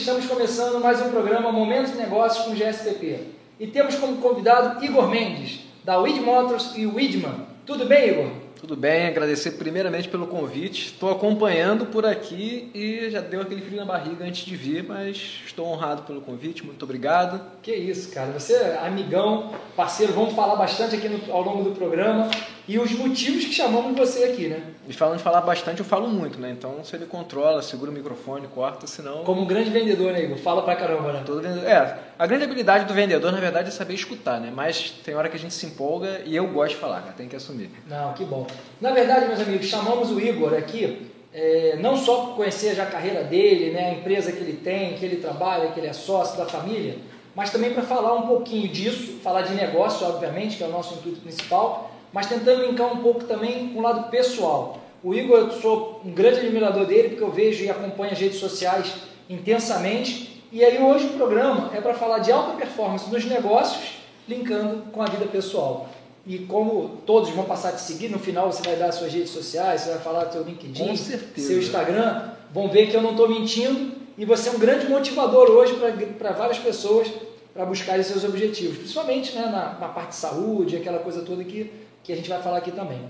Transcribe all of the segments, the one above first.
estamos começando mais um programa Momentos de Negócios com GSPP. E temos como convidado Igor Mendes, da Weed Motors e Weedman. Tudo bem, Igor? Tudo bem, agradecer primeiramente pelo convite. Estou acompanhando por aqui e já deu aquele frio na barriga antes de vir, mas estou honrado pelo convite, muito obrigado. Que isso, cara. Você é amigão, parceiro, vamos falar bastante aqui no, ao longo do programa e os motivos que chamamos você aqui, né? E falando de falar bastante, eu falo muito, né? Então, se ele controla, segura o microfone, corta, senão... Como um grande vendedor, né, Igor? Fala pra caramba, né? Todo vendedor... É, a grande habilidade do vendedor, na verdade, é saber escutar, né? Mas tem hora que a gente se empolga e eu gosto de falar, cara. Tem que assumir. Não, que bom. Na verdade, meus amigos, chamamos o Igor aqui é, não só por conhecer já a carreira dele, né, a empresa que ele tem, que ele trabalha, que ele é sócio da família, mas também para falar um pouquinho disso, falar de negócio, obviamente, que é o nosso intuito principal, mas tentando linkar um pouco também com o lado pessoal. O Igor, eu sou um grande admirador dele, porque eu vejo e acompanho as redes sociais intensamente. E aí hoje o programa é para falar de alta performance nos negócios, linkando com a vida pessoal. E como todos vão passar a te seguir, no final você vai dar suas redes sociais, você vai falar do seu LinkedIn, seu Instagram, vão ver que eu não estou mentindo e você é um grande motivador hoje para várias pessoas para buscar seus objetivos, principalmente né, na, na, parte de saúde, aquela coisa toda que, que a gente vai falar aqui também.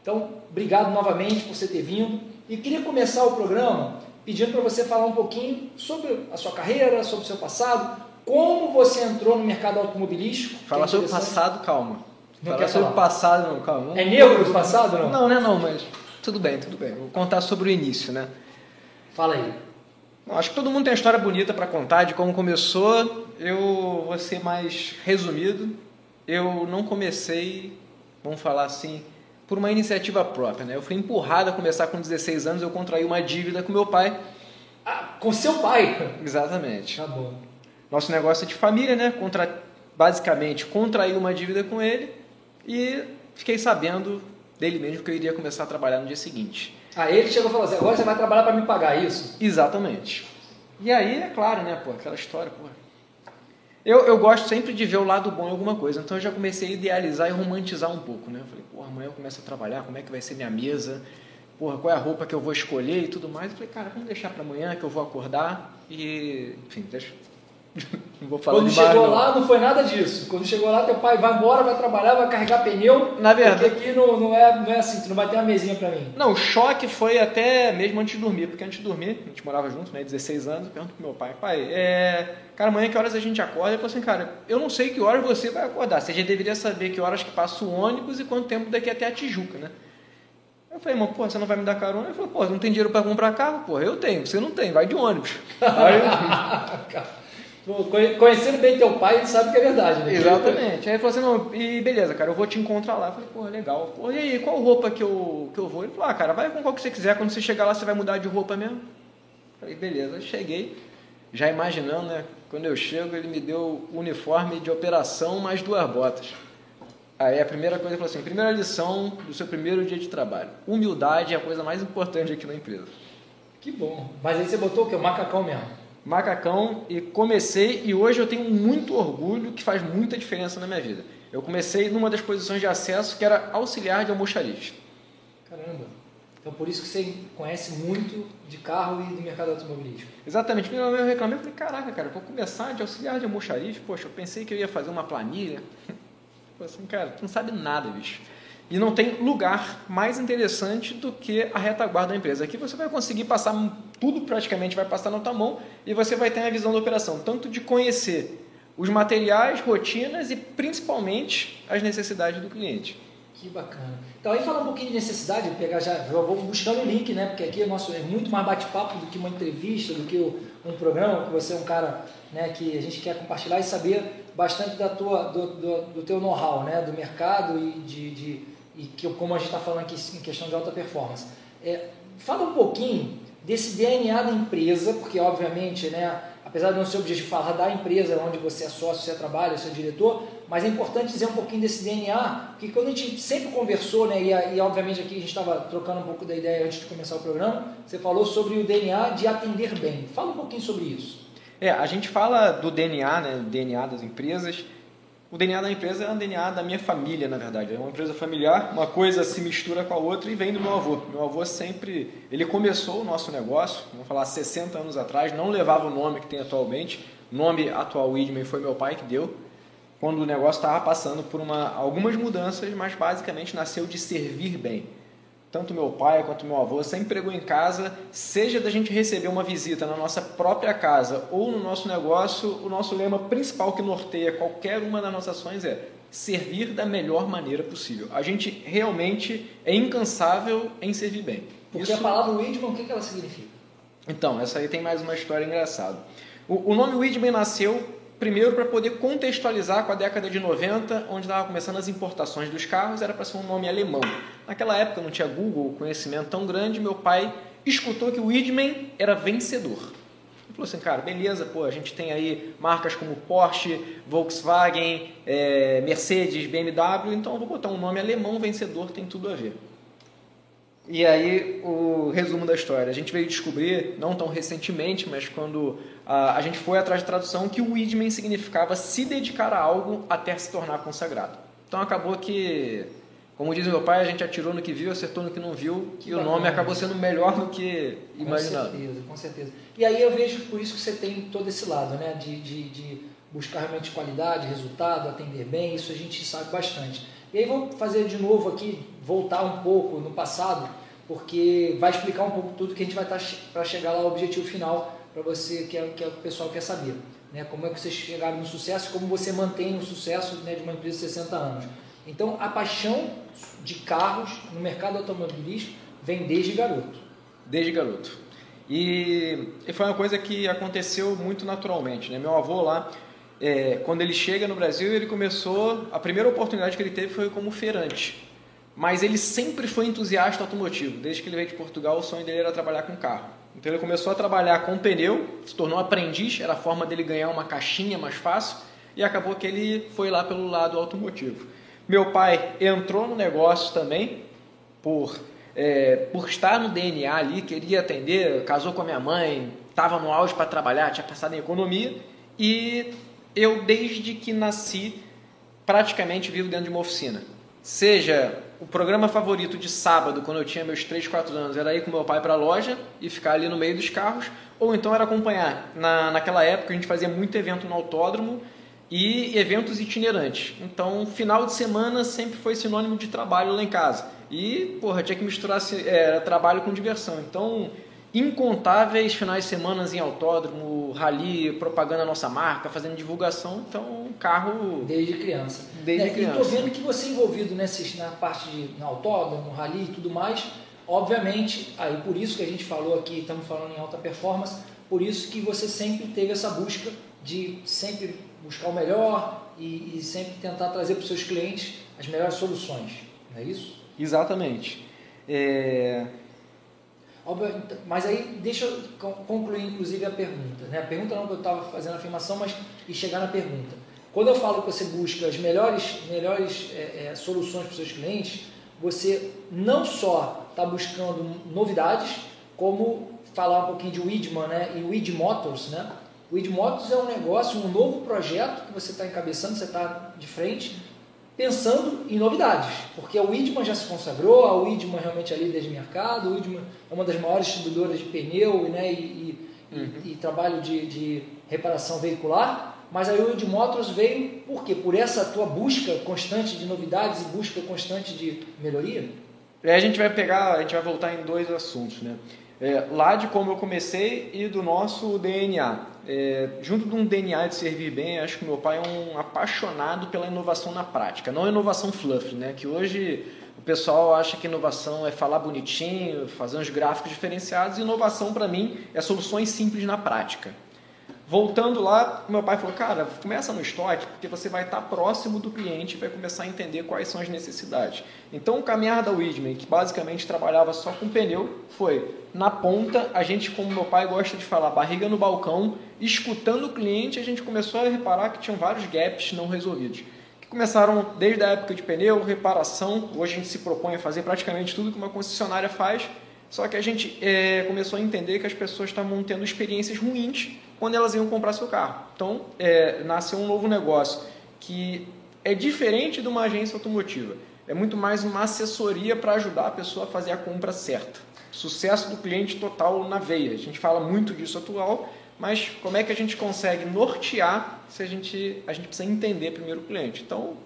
Então, obrigado novamente por você ter vindo e queria começar o programa pedindo para você falar um pouquinho sobre a sua carreira, sobre o seu passado, como você entrou no mercado automobilístico. Falar é sobre o passado, calma. Não falar sobre o passado, não, calma. É negro do passado, não? Não, não é não, mas tudo bem, tudo bem. Vou contar sobre o início, né? Fala aí. Acho que todo mundo tem uma história bonita para contar de como começou. Eu vou ser mais resumido. Eu não comecei, vamos falar assim, por uma iniciativa própria. Né? Eu fui empurrado a começar com 16 anos. Eu contraí uma dívida com meu pai. Ah, com seu pai? Exatamente. Tá bom. Nosso negócio é de família, né? Contra, basicamente, contraí uma dívida com ele e fiquei sabendo dele mesmo que eu iria começar a trabalhar no dia seguinte. Ah, ele chegou e falou assim, agora você vai trabalhar para me pagar é isso? Exatamente. E aí, é claro, né, pô, aquela história, pô. Eu, eu gosto sempre de ver o lado bom em alguma coisa, então eu já comecei a idealizar e romantizar um pouco, né? Eu falei, pô, amanhã eu começo a trabalhar, como é que vai ser minha mesa? Porra, qual é a roupa que eu vou escolher e tudo mais. Eu falei, cara, vamos deixar para amanhã que eu vou acordar e, enfim, deixa, não vou falar Quando chegou não. lá, não foi nada disso. Quando chegou lá, teu pai vai embora, vai trabalhar, vai carregar pneu. Na verdade. Porque aqui não, não, é, não é assim, tu não vai ter uma mesinha pra mim. Não, o choque foi até mesmo antes de dormir. Porque antes de dormir, a gente morava junto, né? 16 anos, eu pergunto pro meu pai, pai, é. Cara, amanhã que horas a gente acorda? Ele falou assim, cara, eu não sei que horas você vai acordar. Você já deveria saber que horas que passa o ônibus e quanto tempo daqui até a Tijuca, né? Eu falei, irmão, pô, você não vai me dar carona? Ele falou, pô, não tem dinheiro para comprar carro? Pô, eu tenho, você não tem, vai de ônibus. Aí eu... Conhecendo bem teu pai, ele sabe que é verdade, né? Exatamente. Aí ele falou assim, não, e beleza, cara, eu vou te encontrar lá. Eu falei, pô, legal. Pô, e aí, qual roupa que eu, que eu vou? Ele falou, ah, cara, vai com qual que você quiser, quando você chegar lá você vai mudar de roupa mesmo. Eu falei, beleza, cheguei, já imaginando, né? Quando eu chego, ele me deu o uniforme de operação mais duas botas. Aí a primeira coisa ele falou assim, primeira lição do seu primeiro dia de trabalho. Humildade é a coisa mais importante aqui na empresa. Que bom. Mas aí você botou o quê? O macacão mesmo? Macacão e comecei e hoje eu tenho muito orgulho que faz muita diferença na minha vida. Eu comecei numa das posições de acesso que era auxiliar de almoxarife. Caramba. Então por isso que você conhece muito de carro e do mercado automobilístico. Exatamente. Eu reclamei, eu falei, caraca, cara, vou começar de auxiliar de almoxarife, poxa, eu pensei que eu ia fazer uma planilha. Falei assim, cara, tu não sabe nada, bicho. E não tem lugar mais interessante do que a retaguarda da empresa. Aqui você vai conseguir passar tudo praticamente vai passar na tua mão e você vai ter a visão da operação, tanto de conhecer os materiais, rotinas e principalmente as necessidades do cliente. Que bacana. Então aí fala um pouquinho de necessidade, pegar já, vou buscando o link, né? Porque aqui é, nosso, é muito mais bate-papo do que uma entrevista, do que um programa, que você é um cara né, que a gente quer compartilhar e saber bastante da tua, do, do, do teu know-how, né? Do mercado e de, de e que, como a gente está falando aqui em questão de alta performance. É, fala um pouquinho desse DNA da empresa, porque obviamente, né, apesar de não ser o objetivo falar da empresa onde você é sócio, você trabalha, você é diretor, mas é importante dizer um pouquinho desse DNA, porque quando a gente sempre conversou, né, e, e obviamente aqui a gente estava trocando um pouco da ideia antes de começar o programa, você falou sobre o DNA de atender bem. Fala um pouquinho sobre isso. É, a gente fala do DNA, né, DNA das empresas, o DNA da empresa é o DNA da minha família, na verdade. É uma empresa familiar, uma coisa se mistura com a outra e vem do meu avô. Meu avô sempre, ele começou o nosso negócio, vamos falar 60 anos atrás, não levava o nome que tem atualmente. O nome atual Widman foi meu pai que deu. Quando o negócio estava passando por uma, algumas mudanças, mas basicamente nasceu de servir bem tanto meu pai quanto meu avô sempre pregou em casa, seja da gente receber uma visita na nossa própria casa ou no nosso negócio, o nosso lema principal que norteia qualquer uma das nossas ações é servir da melhor maneira possível. A gente realmente é incansável em servir bem. Porque Isso... a palavra Widman, o que ela significa? Então, essa aí tem mais uma história engraçada. O, o nome Widman nasceu primeiro para poder contextualizar com a década de 90, onde estava começando as importações dos carros, era para ser um nome alemão. Naquela época não tinha Google, conhecimento tão grande, meu pai escutou que o Widman era vencedor. Ele falou assim, cara, beleza, pô, a gente tem aí marcas como Porsche, Volkswagen, é, Mercedes, BMW, então eu vou botar um nome alemão vencedor, tem tudo a ver. E aí, o resumo da história. A gente veio descobrir, não tão recentemente, mas quando a, a gente foi atrás de tradução, que o Widman significava se dedicar a algo até se tornar consagrado. Então acabou que, como diz meu pai, a gente atirou no que viu, acertou no que não viu, que e o nome acabou sendo melhor do que imaginado. Com certeza, com certeza. E aí eu vejo por isso que você tem todo esse lado, né? De, de, de buscar realmente qualidade, resultado, atender bem, isso a gente sabe bastante. E aí vou fazer de novo aqui, voltar um pouco no passado, porque vai explicar um pouco tudo que a gente vai estar tá para chegar lá ao objetivo final para você, que é, que é o pessoal quer saber. Né? Como é que vocês chegaram no sucesso, como você mantém o sucesso né, de uma empresa de 60 anos. Então, a paixão de carros no mercado automobilístico vem desde garoto. Desde garoto. E, e foi uma coisa que aconteceu muito naturalmente. Né? Meu avô lá, é, quando ele chega no Brasil, ele começou. A primeira oportunidade que ele teve foi como feirante. Mas ele sempre foi entusiasta automotivo. Desde que ele veio de Portugal, o sonho dele era trabalhar com carro. Então ele começou a trabalhar com pneu, se tornou aprendiz, era a forma dele ganhar uma caixinha mais fácil, e acabou que ele foi lá pelo lado automotivo. Meu pai entrou no negócio também, por, é, por estar no DNA ali, queria atender, casou com a minha mãe, estava no auge para trabalhar, tinha passado em economia, e eu, desde que nasci, praticamente vivo dentro de uma oficina. Seja o programa favorito de sábado, quando eu tinha meus 3, 4 anos, era ir com meu pai para a loja e ficar ali no meio dos carros, ou então era acompanhar. Na, naquela época a gente fazia muito evento no autódromo e eventos itinerantes. Então, final de semana sempre foi sinônimo de trabalho lá em casa. E, porra, tinha que misturar é, trabalho com diversão. Então, incontáveis finais de semana em autódromo, rally, propaganda nossa marca, fazendo divulgação, então carro desde criança. Desde é, criança. E tô vendo que você é envolvido nesse, na parte de na autódromo, rally e tudo mais. Obviamente, aí por isso que a gente falou aqui, estamos falando em alta performance, por isso que você sempre teve essa busca de sempre buscar o melhor e, e sempre tentar trazer para os seus clientes as melhores soluções, não é isso? Exatamente. É mas aí, deixa eu concluir, inclusive, a pergunta. Né? A pergunta não que eu estava fazendo a afirmação, mas e chegar na pergunta. Quando eu falo que você busca as melhores, melhores é, é, soluções para os seus clientes, você não só está buscando novidades, como falar um pouquinho de Widman né? e Wid Motors. Né? O Wid Motors é um negócio, um novo projeto que você está encabeçando, você está de frente, pensando em novidades, porque a Widman já se consagrou, a Widman realmente é líder de mercado, a Widman é uma das maiores distribuidoras de pneu né, e, e, uhum. e, e trabalho de, de, reparação veicular, mas a Wid Motors veio por quê? Por essa tua busca constante de novidades e busca constante de melhoria? É, a gente vai pegar, a gente vai voltar em dois assuntos, né? É, lá de como eu comecei e do nosso DNA. É, junto de um DNA de servir bem, acho que meu pai é um apaixonado pela inovação na prática, não inovação fluff, né? Que hoje o pessoal acha que inovação é falar bonitinho, fazer uns gráficos diferenciados. Inovação para mim é soluções simples na prática. Voltando lá, meu pai falou, cara, começa no estoque, porque você vai estar próximo do cliente e vai começar a entender quais são as necessidades. Então, o caminhar da Widman, que basicamente trabalhava só com pneu, foi na ponta, a gente, como meu pai gosta de falar, barriga no balcão, escutando o cliente, a gente começou a reparar que tinham vários gaps não resolvidos. Que começaram desde a época de pneu, reparação, hoje a gente se propõe a fazer praticamente tudo que uma concessionária faz, só que a gente é, começou a entender que as pessoas estavam tendo experiências ruins quando elas iam comprar seu carro. Então, é, nasceu um novo negócio que é diferente de uma agência automotiva. É muito mais uma assessoria para ajudar a pessoa a fazer a compra certa. Sucesso do cliente total na veia. A gente fala muito disso atual, mas como é que a gente consegue nortear se a gente, a gente precisa entender primeiro o cliente? Então,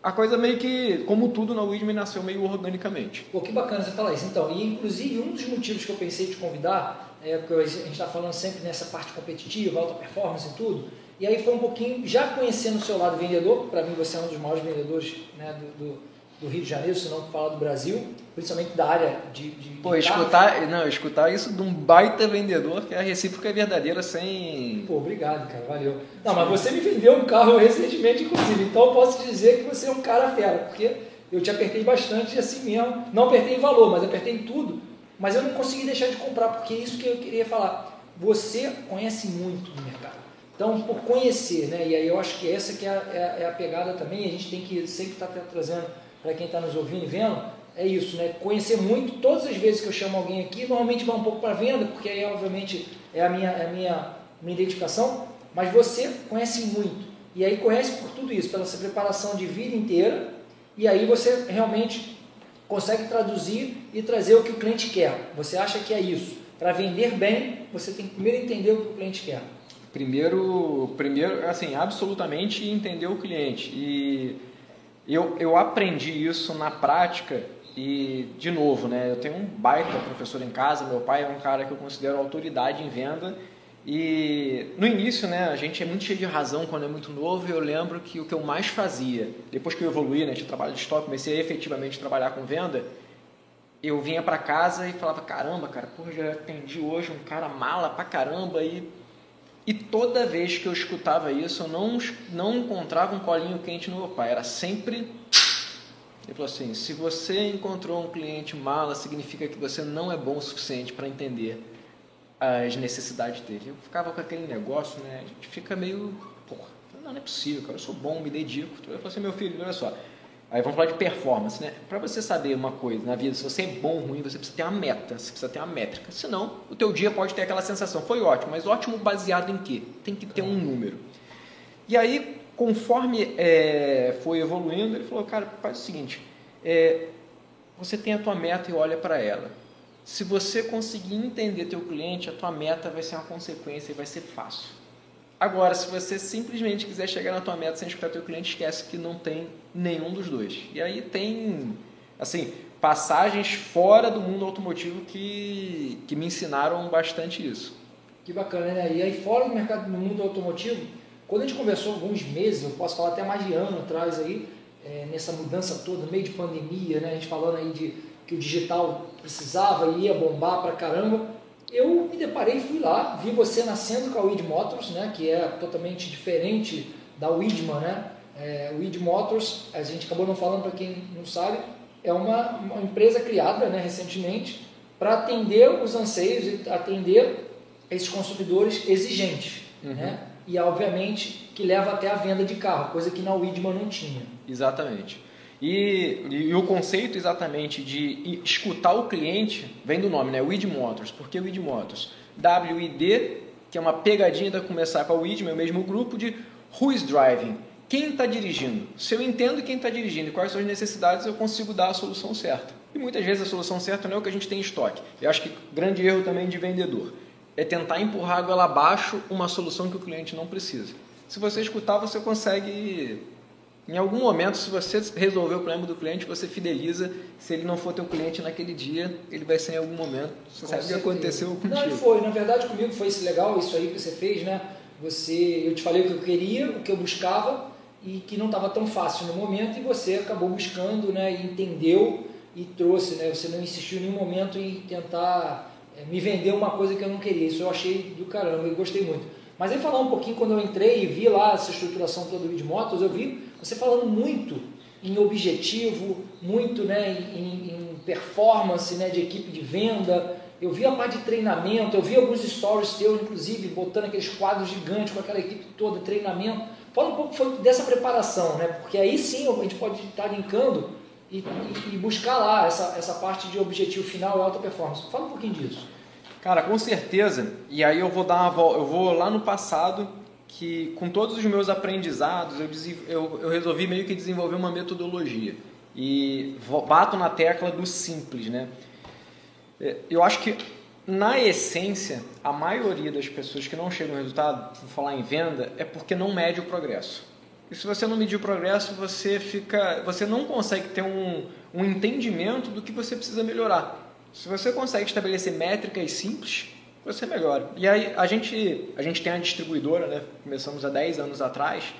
a coisa meio que, como tudo na Widman, nasceu meio organicamente. Pô, que bacana você falar isso. Então, e inclusive um dos motivos que eu pensei te convidar, é porque a gente está falando sempre nessa parte competitiva, alta performance e tudo, e aí foi um pouquinho, já conhecendo o seu lado vendedor, para mim você é um dos maiores vendedores né, do, do do Rio de Janeiro, se não falar do Brasil, principalmente da área de. de Pô, de escutar, não, escutar isso de um baita vendedor, que a recíproca é verdadeira sem. Pô, obrigado, cara, valeu. Não, mas você me vendeu um carro recentemente, inclusive, então eu posso dizer que você é um cara fera, porque eu te apertei bastante assim mesmo. Não apertei em valor, mas apertei em tudo. Mas eu não consegui deixar de comprar, porque é isso que eu queria falar. Você conhece muito do mercado. Então, por conhecer, né? E aí eu acho que essa que é a, é a, é pegada também, a gente tem que sempre estar tá trazendo para quem está nos ouvindo e vendo, é isso, né? Conhecer muito, todas as vezes que eu chamo alguém aqui, normalmente vai um pouco para venda, porque aí obviamente é a minha, é a minha, minha identificação, mas você conhece muito. E aí conhece por tudo isso, pela essa preparação de vida inteira, e aí você realmente consegue traduzir e trazer o que o cliente quer. Você acha que é isso. Para vender bem, você tem que primeiro entender o que o cliente quer. Primeiro, primeiro assim, absolutamente entender o cliente. E eu, eu aprendi isso na prática e, de novo, né, eu tenho um baita professor em casa, meu pai é um cara que eu considero autoridade em venda e no início, né, a gente é muito cheio de razão quando é muito novo eu lembro que o que eu mais fazia, depois que eu evoluí, né, de trabalho de estoque, comecei a efetivamente trabalhar com venda, eu vinha para casa e falava, caramba, cara, porra, já atendi hoje um cara mala pra caramba e e toda vez que eu escutava isso, eu não, não encontrava um colinho quente no meu pai. Era sempre. Ele falou assim: se você encontrou um cliente mala, significa que você não é bom o suficiente para entender as necessidades dele. Eu ficava com aquele negócio, né? A gente fica meio. Porra, não, não é possível, cara. Eu sou bom, me dedico. Ele falou assim: meu filho, olha só Aí vamos falar de performance, né? Para você saber uma coisa na vida, se você é bom ou ruim, você precisa ter uma meta, você precisa ter uma métrica. Senão, o teu dia pode ter aquela sensação, foi ótimo, mas ótimo baseado em quê? Tem que ter um número. E aí, conforme é, foi evoluindo, ele falou, cara, faz o seguinte, é, você tem a tua meta e olha para ela. Se você conseguir entender teu cliente, a tua meta vai ser uma consequência e vai ser fácil. Agora, se você simplesmente quiser chegar na tua meta sem escutar teu cliente, esquece que não tem nenhum dos dois. E aí tem, assim, passagens fora do mundo automotivo que, que me ensinaram bastante isso. Que bacana, né? E aí fora do mercado do mundo automotivo, quando a gente conversou alguns meses, eu posso falar até mais de ano atrás aí, é, nessa mudança toda, no meio de pandemia, né? A gente falando aí de que o digital precisava e ia bombar pra caramba eu me deparei, fui lá, vi você nascendo com a Weed Motors, né, que é totalmente diferente da Weedman, né? É, Weed Motors, a gente acabou não falando para quem não sabe, é uma, uma empresa criada né, recentemente para atender os anseios e atender esses consumidores exigentes, uhum. né? E obviamente que leva até a venda de carro, coisa que na Weedman não tinha. Exatamente. E, e, o conceito exatamente de escutar o cliente vem do nome, né? Weed Motors. Por que Weed Motors? WID, que é uma pegadinha da começar com a Weed, meu mesmo grupo, de Who is Driving? Quem está dirigindo? Se eu entendo quem está dirigindo e quais são as necessidades, eu consigo dar a solução certa. E muitas vezes a solução certa não é o que a gente tem em estoque. Eu acho que grande erro também de vendedor é tentar empurrar água abaixo uma solução que o cliente não precisa. Se você escutar, você consegue em algum momento, se você resolver o problema do cliente, você fideliza. Se ele não for teu cliente naquele dia, ele vai ser em algum momento. Você sabe o que aconteceu contigo. Não, foi. Na verdade, comigo foi isso legal, isso aí que você fez, né? Você, eu te falei o que eu queria, o que eu buscava e que não estava tão fácil no momento e você acabou buscando, né? E entendeu e trouxe, né? Você não insistiu em nenhum momento em tentar é, me vender uma coisa que eu não queria. Isso eu achei do caramba e gostei muito. Mas aí falar um pouquinho, quando eu entrei e vi lá essa estruturação toda do Motos, eu vi você falando muito em objetivo, muito né, em, em performance né, de equipe de venda. Eu vi a parte de treinamento, eu vi alguns stories teus, inclusive, botando aqueles quadros gigantes com aquela equipe toda, treinamento. Fala um pouco dessa preparação, né? Porque aí sim a gente pode estar linkando e, e, e buscar lá essa, essa parte de objetivo final e alta performance. Fala um pouquinho disso. Cara, com certeza. E aí eu vou dar uma volta, eu vou lá no passado que com todos os meus aprendizados eu, eu, eu resolvi meio que desenvolver uma metodologia e bato na tecla do simples, né? É, eu acho que na essência a maioria das pessoas que não chegam ao resultado, vou falar em venda, é porque não mede o progresso. E se você não medir o progresso, você fica, você não consegue ter um, um entendimento do que você precisa melhorar. Se você consegue estabelecer métricas simples, você melhora. E aí a gente, a gente tem a distribuidora, né? Começamos há 10 anos atrás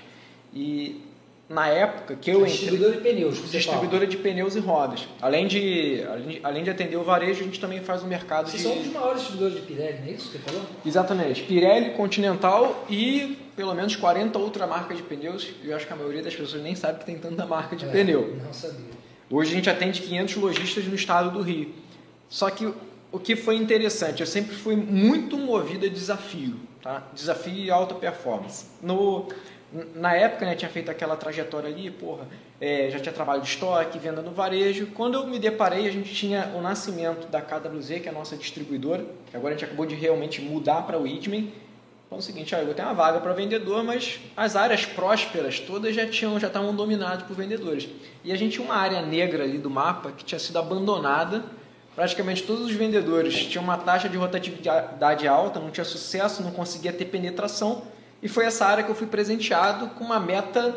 e na época que eu entrei, distribuidora de pneus, distribuidora fala. de pneus e rodas. Além de, além de atender o varejo, a gente também faz o mercado Vocês de são dos maiores distribuidores de Pirelli, não é isso que você falou? Exatamente. Pirelli, Continental e pelo menos 40 outras marcas de pneus. Eu acho que a maioria das pessoas nem sabe que tem tanta marca de é, pneu. Não sabia. Hoje a gente atende 500 lojistas no estado do Rio. Só que o que foi interessante, eu sempre fui muito movido a desafio, tá? Desafio e alta performance. No, na época, né, tinha feito aquela trajetória ali, porra, é, já tinha trabalho de estoque, venda no varejo. Quando eu me deparei, a gente tinha o nascimento da KWZ, que é a nossa distribuidora, que agora a gente acabou de realmente mudar para o Itmen. Então é o seguinte, ó, eu tenho uma vaga para vendedor, mas as áreas prósperas todas já tinham, já estavam dominadas por vendedores. E a gente tinha uma área negra ali do mapa que tinha sido abandonada praticamente todos os vendedores tinham uma taxa de rotatividade alta, não tinha sucesso, não conseguia ter penetração, e foi essa área que eu fui presenteado com uma meta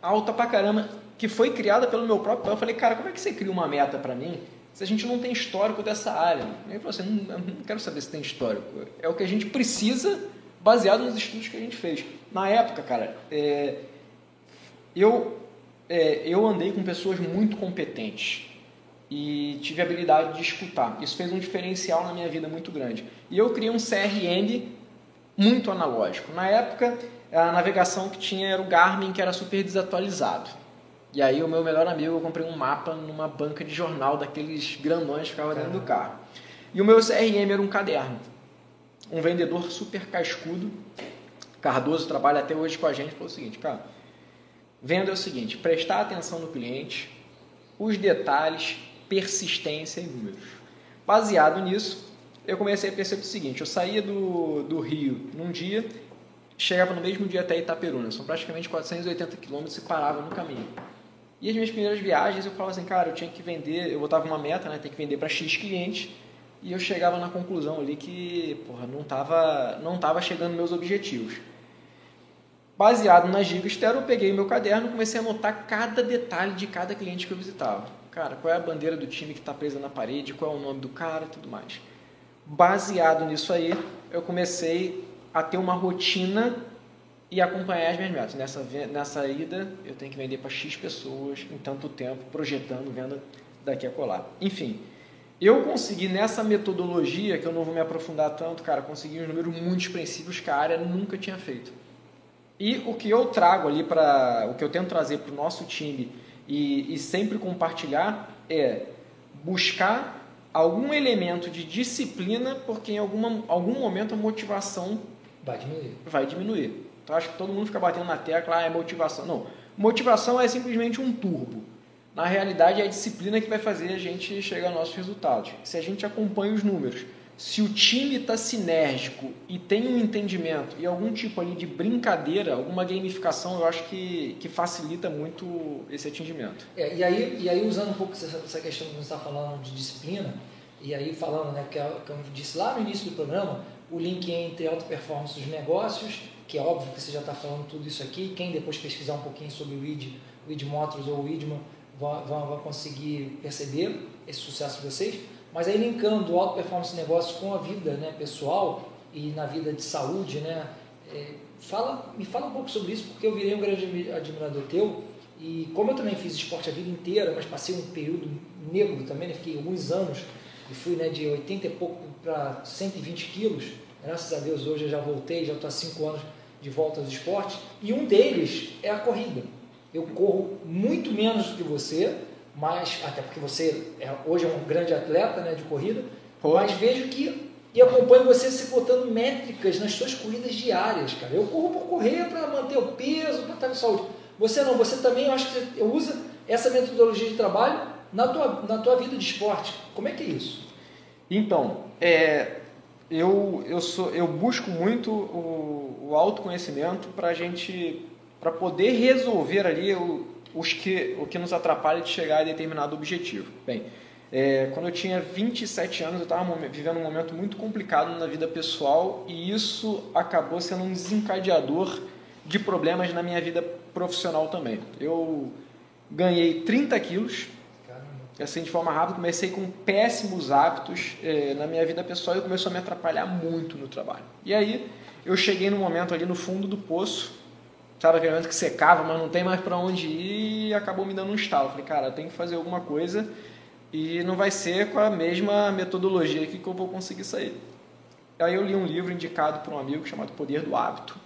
alta pra caramba, que foi criada pelo meu próprio pai. Eu falei, cara, como é que você cria uma meta para mim se a gente não tem histórico dessa área? Ele falou assim, não, não quero saber se tem histórico, é o que a gente precisa baseado nos estudos que a gente fez. Na época, cara, é, eu, é, eu andei com pessoas muito competentes e tive a habilidade de escutar. Isso fez um diferencial na minha vida muito grande. E eu criei um CRM muito analógico. Na época, a navegação que tinha era o Garmin, que era super desatualizado. E aí o meu melhor amigo, eu comprei um mapa numa banca de jornal daqueles grandões que ficava dentro do carro. E o meu CRM era um caderno. Um vendedor super cascudo, Cardoso trabalha até hoje com a gente, falou o seguinte, cara, venda é o seguinte, prestar atenção no cliente, os detalhes persistência em números. Baseado nisso, eu comecei a perceber o seguinte: eu saía do, do Rio num dia, chegava no mesmo dia até Itaperuna, são praticamente 480 quilômetros e parava no caminho. E as minhas primeiras viagens eu falava assim, cara, eu tinha que vender, eu botava uma meta, né, tem que vender para X clientes, e eu chegava na conclusão ali que, porra, não estava não tava chegando meus objetivos. Baseado nas dicas eu peguei meu caderno e comecei a anotar cada detalhe de cada cliente que eu visitava. Cara, qual é a bandeira do time que está presa na parede, qual é o nome do cara tudo mais. Baseado nisso aí, eu comecei a ter uma rotina e acompanhar as minhas metas. Nessa, nessa ida, eu tenho que vender para X pessoas em tanto tempo, projetando venda daqui a colar. Enfim, eu consegui nessa metodologia, que eu não vou me aprofundar tanto, cara, conseguir um número muito expressivos que a área nunca tinha feito. E o que eu trago ali para, o que eu tento trazer para o nosso time e, e sempre compartilhar é buscar algum elemento de disciplina, porque em alguma, algum momento a motivação vai diminuir. Vai diminuir. Então acho que todo mundo fica batendo na tecla, ah, é motivação. Não. Motivação é simplesmente um turbo. Na realidade, é a disciplina que vai fazer a gente chegar aos nossos resultados. Se a gente acompanha os números, se o time está sinérgico e tem um entendimento e algum tipo ali de brincadeira, alguma gamificação, eu acho que, que facilita muito esse atingimento. É, e, aí, e aí, usando um pouco essa, essa questão que você está falando de disciplina, e aí falando, né, que, é, que eu disse lá no início do programa, o link entre alta performance dos negócios, que é óbvio que você já está falando tudo isso aqui, quem depois pesquisar um pouquinho sobre o ID, o ID Motors ou o IDMA, vai, vai, vai conseguir perceber esse sucesso de vocês mas aí linkando alto performance negócios com a vida né, pessoal e na vida de saúde, né? É, fala, me fala um pouco sobre isso, porque eu virei um grande admirador teu e como eu também fiz esporte a vida inteira, mas passei um período negro também, né, fiquei alguns anos e fui né, de 80 e pouco para 120 quilos, graças a Deus hoje eu já voltei, já estou há 5 anos de volta aos esportes, e um deles é a corrida. Eu corro muito menos do que você, mas até porque você é, hoje é um grande atleta né, de corrida, Pô. mas vejo que e acompanho você se botando métricas nas suas corridas diárias, cara. Eu corro por correr para manter o peso, para estar com saúde. Você não, você também, eu acho que você usa essa metodologia de trabalho na tua, na tua vida de esporte. Como é que é isso? Então, é, eu, eu, sou, eu busco muito o, o autoconhecimento para a gente, para poder resolver ali o, os que, o que nos atrapalha de chegar a determinado objetivo. Bem, é, quando eu tinha 27 anos, eu estava vivendo um momento muito complicado na vida pessoal e isso acabou sendo um desencadeador de problemas na minha vida profissional também. Eu ganhei 30 quilos, assim de forma rápida, comecei com péssimos hábitos é, na minha vida pessoal e começou a me atrapalhar muito no trabalho. E aí eu cheguei no momento ali no fundo do poço, sabe aquele momento que secava, mas não tem mais para onde ir e acabou me dando um estalo. Falei, cara, eu tenho que fazer alguma coisa e não vai ser com a mesma metodologia aqui que eu vou conseguir sair. Aí eu li um livro indicado por um amigo chamado Poder do Hábito.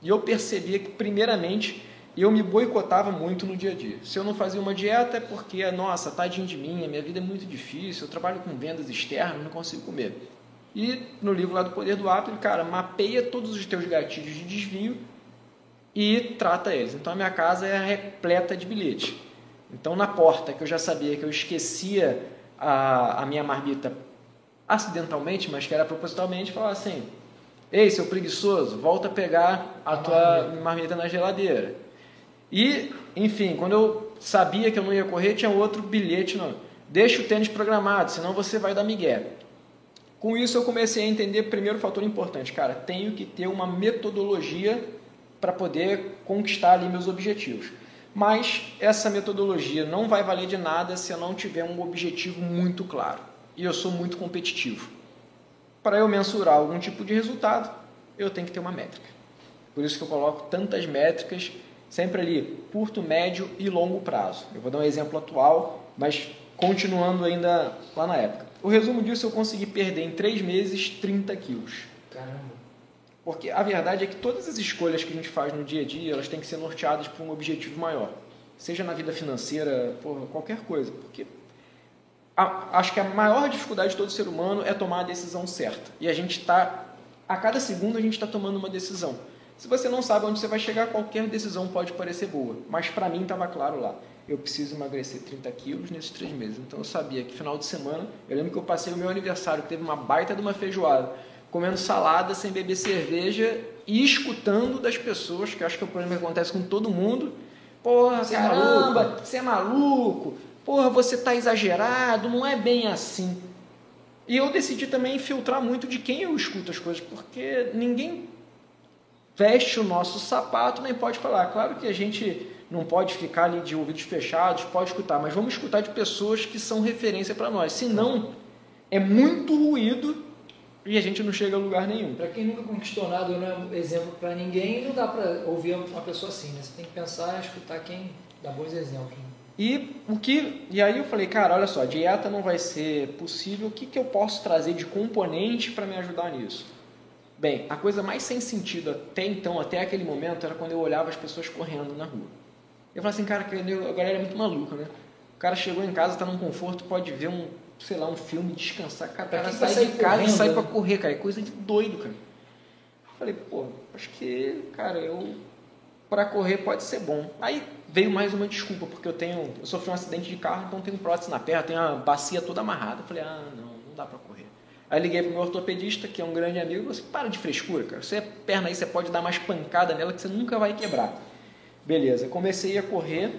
E eu percebia que, primeiramente, eu me boicotava muito no dia a dia. Se eu não fazia uma dieta é porque, nossa, tadinho de mim, a minha vida é muito difícil, eu trabalho com vendas externas, não consigo comer. E no livro lá do Poder do Hábito, cara, mapeia todos os teus gatilhos de desvio e trata eles. Então a minha casa é repleta de bilhetes. Então, na porta, que eu já sabia que eu esquecia a, a minha marmita acidentalmente, mas que era propositalmente, falava assim: Ei, seu preguiçoso, volta a pegar a, a tua marmita. marmita na geladeira. E, enfim, quando eu sabia que eu não ia correr, tinha outro bilhete: não, deixa o tênis programado, senão você vai dar migué. Com isso, eu comecei a entender primeiro fator importante, cara, tenho que ter uma metodologia para poder conquistar ali meus objetivos. Mas essa metodologia não vai valer de nada se eu não tiver um objetivo muito claro. E eu sou muito competitivo. Para eu mensurar algum tipo de resultado, eu tenho que ter uma métrica. Por isso que eu coloco tantas métricas, sempre ali, curto, médio e longo prazo. Eu vou dar um exemplo atual, mas continuando ainda lá na época. O resumo disso, eu consegui perder em 3 meses 30 quilos. Caramba. Porque a verdade é que todas as escolhas que a gente faz no dia a dia, elas têm que ser norteadas por um objetivo maior. Seja na vida financeira, por qualquer coisa. Porque a, acho que a maior dificuldade de todo ser humano é tomar a decisão certa. E a gente está, a cada segundo, a gente está tomando uma decisão. Se você não sabe onde você vai chegar, qualquer decisão pode parecer boa. Mas para mim estava claro lá. Eu preciso emagrecer 30 quilos nesses três meses. Então eu sabia que final de semana, eu lembro que eu passei o meu aniversário, que teve uma baita de uma feijoada comendo salada sem beber cerveja e escutando das pessoas, que acho que é o problema que acontece com todo mundo. Porra, você caramba, é maluco. você é maluco. Porra, você está exagerado, não é bem assim. E eu decidi também filtrar muito de quem eu escuto as coisas, porque ninguém veste o nosso sapato nem pode falar. Claro que a gente não pode ficar ali de ouvidos fechados, pode escutar, mas vamos escutar de pessoas que são referência para nós. Senão, é muito ruído e a gente não chega a lugar nenhum. Para quem nunca conquistou nada, não é exemplo para ninguém, não dá para ouvir uma pessoa assim, né? Você tem que pensar, escutar quem dá bons exemplos. E o que e aí eu falei, cara, olha só, dieta não vai ser possível. O que, que eu posso trazer de componente para me ajudar nisso? Bem, a coisa mais sem sentido até então, até aquele momento, era quando eu olhava as pessoas correndo na rua. Eu falei assim, cara, a galera é muito maluca, né? O cara chegou em casa, está num conforto, pode ver um sei lá, um filme, descansar. Cara, cara sai de casa e sai pra correr, cara. É coisa de doido, cara. Eu falei, pô, acho que, cara, eu. Pra correr pode ser bom. Aí veio mais uma desculpa, porque eu tenho. Eu sofri um acidente de carro, então tenho prótese na perna, tenho a bacia toda amarrada. Eu falei, ah, não, não dá pra correr. Aí liguei pro meu ortopedista, que é um grande amigo, e falei assim, para de frescura, cara. Você é perna aí, você pode dar mais pancada nela que você nunca vai quebrar. Beleza, comecei a correr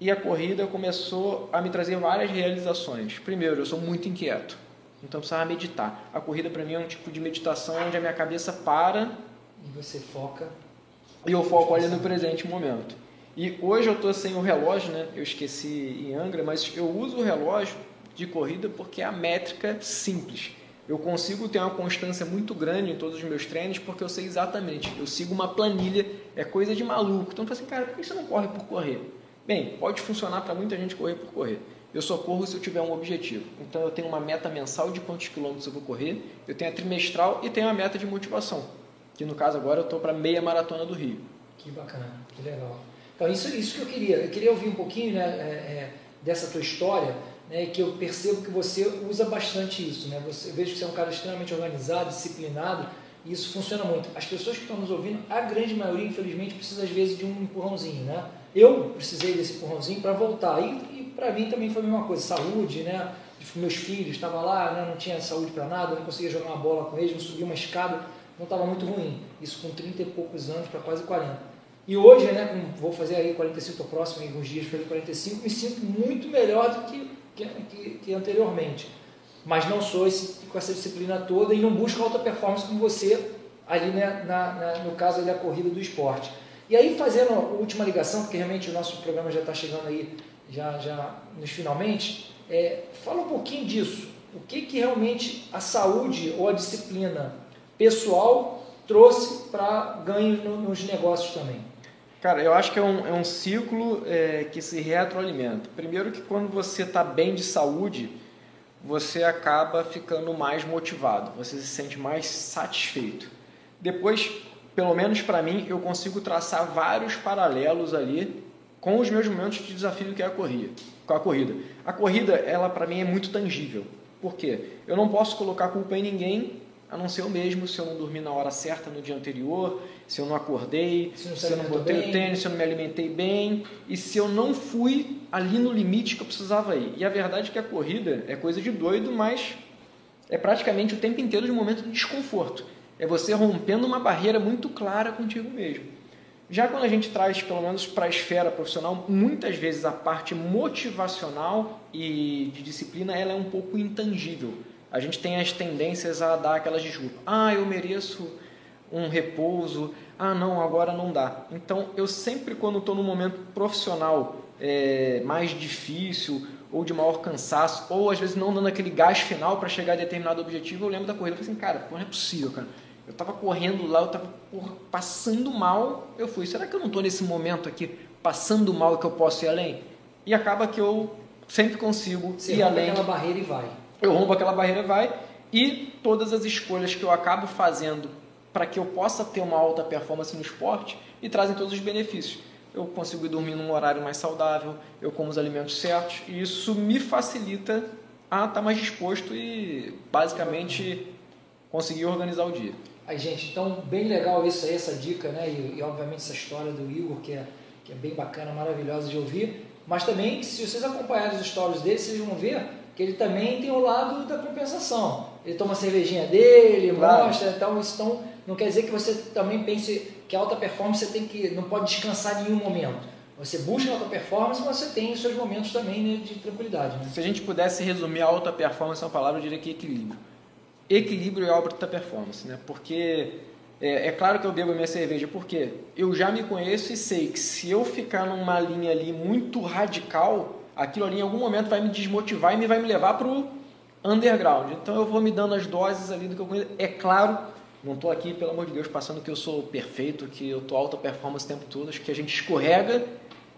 e a corrida começou a me trazer várias realizações. Primeiro, eu sou muito inquieto, então precisava meditar. A corrida para mim é um tipo de meditação onde a minha cabeça para e você foca e eu foco ali no presente momento. E hoje eu estou sem o relógio, né? Eu esqueci em Angra, mas eu uso o relógio de corrida porque é a métrica simples. Eu consigo ter uma constância muito grande em todos os meus treinos porque eu sei exatamente. Eu sigo uma planilha, é coisa de maluco. Então eu falo assim, cara, por que você não corre por correr? Bem, pode funcionar para muita gente correr por correr. Eu só corro se eu tiver um objetivo. Então eu tenho uma meta mensal de quantos quilômetros eu vou correr, eu tenho a trimestral e tenho a meta de motivação. Que no caso agora eu estou para meia maratona do Rio. Que bacana, que legal. Então isso, isso que eu queria. Eu queria ouvir um pouquinho né, é, é, dessa tua história, né, que eu percebo que você usa bastante isso. Né? Você, eu vejo que você é um cara extremamente organizado, disciplinado, e isso funciona muito. As pessoas que estão nos ouvindo, a grande maioria, infelizmente, precisa às vezes de um empurrãozinho, né? Eu precisei desse empurrãozinho para voltar. E, e para mim também foi a mesma coisa, saúde, né? meus filhos, estava lá, né, não tinha saúde para nada, não conseguia jogar uma bola com eles, não subia uma escada, não estava muito ruim. Isso com 30 e poucos anos para quase 40. E hoje, né, vou fazer aí 45, estou próximo, em alguns dias fazer 45, me sinto muito melhor do que, que, que anteriormente. Mas não sou esse, com essa disciplina toda e não busco alta performance como você ali né, na, na, no caso da corrida do esporte. E aí, fazendo a última ligação, porque realmente o nosso programa já está chegando aí, já, já nos finalmente, é, fala um pouquinho disso. O que, que realmente a saúde ou a disciplina pessoal trouxe para ganho no, nos negócios também? Cara, eu acho que é um, é um ciclo é, que se retroalimenta. Primeiro que quando você está bem de saúde, você acaba ficando mais motivado, você se sente mais satisfeito. Depois, pelo menos para mim, eu consigo traçar vários paralelos ali com os meus momentos de desafio que é a corrida. Com a corrida, a corrida, ela para mim é muito tangível. Por quê? Eu não posso colocar culpa em ninguém a não ser eu mesmo, se eu não dormi na hora certa no dia anterior, se eu não acordei, se, não se eu não botei bem. o tênis, se eu não me alimentei bem e se eu não fui ali no limite que eu precisava ir. E a verdade é que a corrida é coisa de doido, mas é praticamente o tempo inteiro de um momento de desconforto. É você rompendo uma barreira muito clara contigo mesmo. Já quando a gente traz, pelo menos para a esfera profissional, muitas vezes a parte motivacional e de disciplina ela é um pouco intangível. A gente tem as tendências a dar aquelas desculpas. Ah, eu mereço um repouso. Ah, não, agora não dá. Então, eu sempre, quando estou num momento profissional é, mais difícil ou de maior cansaço, ou às vezes não dando aquele gás final para chegar a determinado objetivo, eu lembro da corrida. Eu falei assim, cara, não é possível, cara eu estava correndo lá, eu estava passando mal. Eu fui, será que eu não estou nesse momento aqui passando mal que eu posso ir além? E acaba que eu sempre consigo Você ir além. aquela barreira e vai. Eu rompo aquela barreira e vai. E todas as escolhas que eu acabo fazendo para que eu possa ter uma alta performance no esporte e trazem todos os benefícios. Eu consigo ir dormir num horário mais saudável, eu como os alimentos certos e isso me facilita a estar mais disposto e basicamente conseguir organizar o dia. Aí, gente, então, bem legal isso aí, essa dica, né? E, e, obviamente essa história do Igor, que é, que é bem bacana, maravilhosa de ouvir. Mas também, se vocês acompanharem os stories dele, vocês vão ver que ele também tem o lado da compensação. Ele toma a cervejinha dele, claro. mostra, então, então não quer dizer que você também pense que alta performance você tem que não pode descansar em nenhum momento. Você busca alta performance, mas você tem os seus momentos também né, de tranquilidade. Né? Se a gente pudesse resumir a alta performance em uma palavra, eu diria que equilíbrio equilíbrio e alta performance, né? Porque é, é, claro que eu bebo minha cerveja, porque eu já me conheço e sei que se eu ficar numa linha ali muito radical, aquilo ali em algum momento vai me desmotivar e me vai me levar para o underground. Então eu vou me dando as doses ali do que eu conheço. É claro, não estou aqui, pelo amor de Deus, passando que eu sou perfeito, que eu estou alta performance o tempo todo, acho que a gente escorrega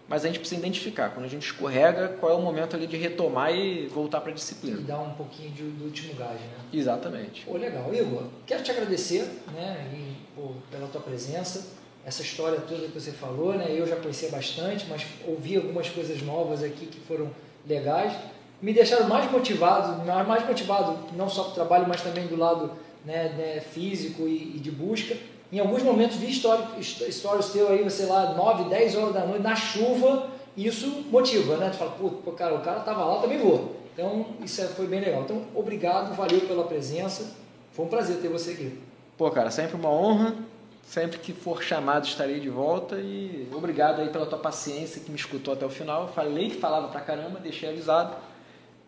mas a gente precisa identificar, quando a gente escorrega, qual é o momento ali de retomar e voltar para a disciplina. E dar um pouquinho de, do último gás, né? Exatamente. Pô, legal. Igor, quero te agradecer né, e, pô, pela tua presença, essa história toda que você falou, né? Eu já conhecia bastante, mas ouvi algumas coisas novas aqui que foram legais. Me deixaram mais motivado, mais motivado não só para o trabalho, mas também do lado né, né, físico e, e de busca. Em alguns momentos vi histórias teu aí, você lá, 9, 10 horas da noite, na chuva, isso motiva, né? Tu fala, pô, cara, o cara tava lá, também vou. Então, isso é, foi bem legal. Então, obrigado, valeu pela presença. Foi um prazer ter você aqui. Pô, cara, sempre uma honra. Sempre que for chamado, estarei de volta. E obrigado aí pela tua paciência que me escutou até o final. Falei que falava pra caramba, deixei avisado.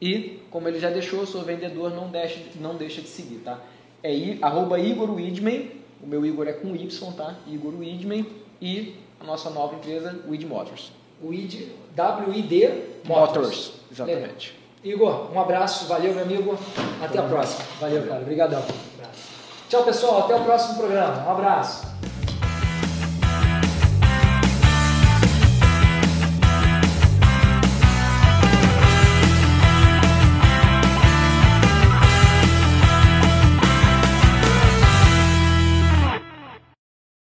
E, como ele já deixou, eu sou vendedor, não deixa, não deixa de seguir, tá? É arroba Igor Widman, o meu Igor é com Y, tá? Igor Widman. E a nossa nova empresa, Wid Motors. Wid, W-I-D Motors. Motors. Exatamente. Igor, um abraço. Valeu, meu amigo. Até a próxima. Valeu, cara. Obrigadão. Tchau, pessoal. Até o próximo programa. Um abraço.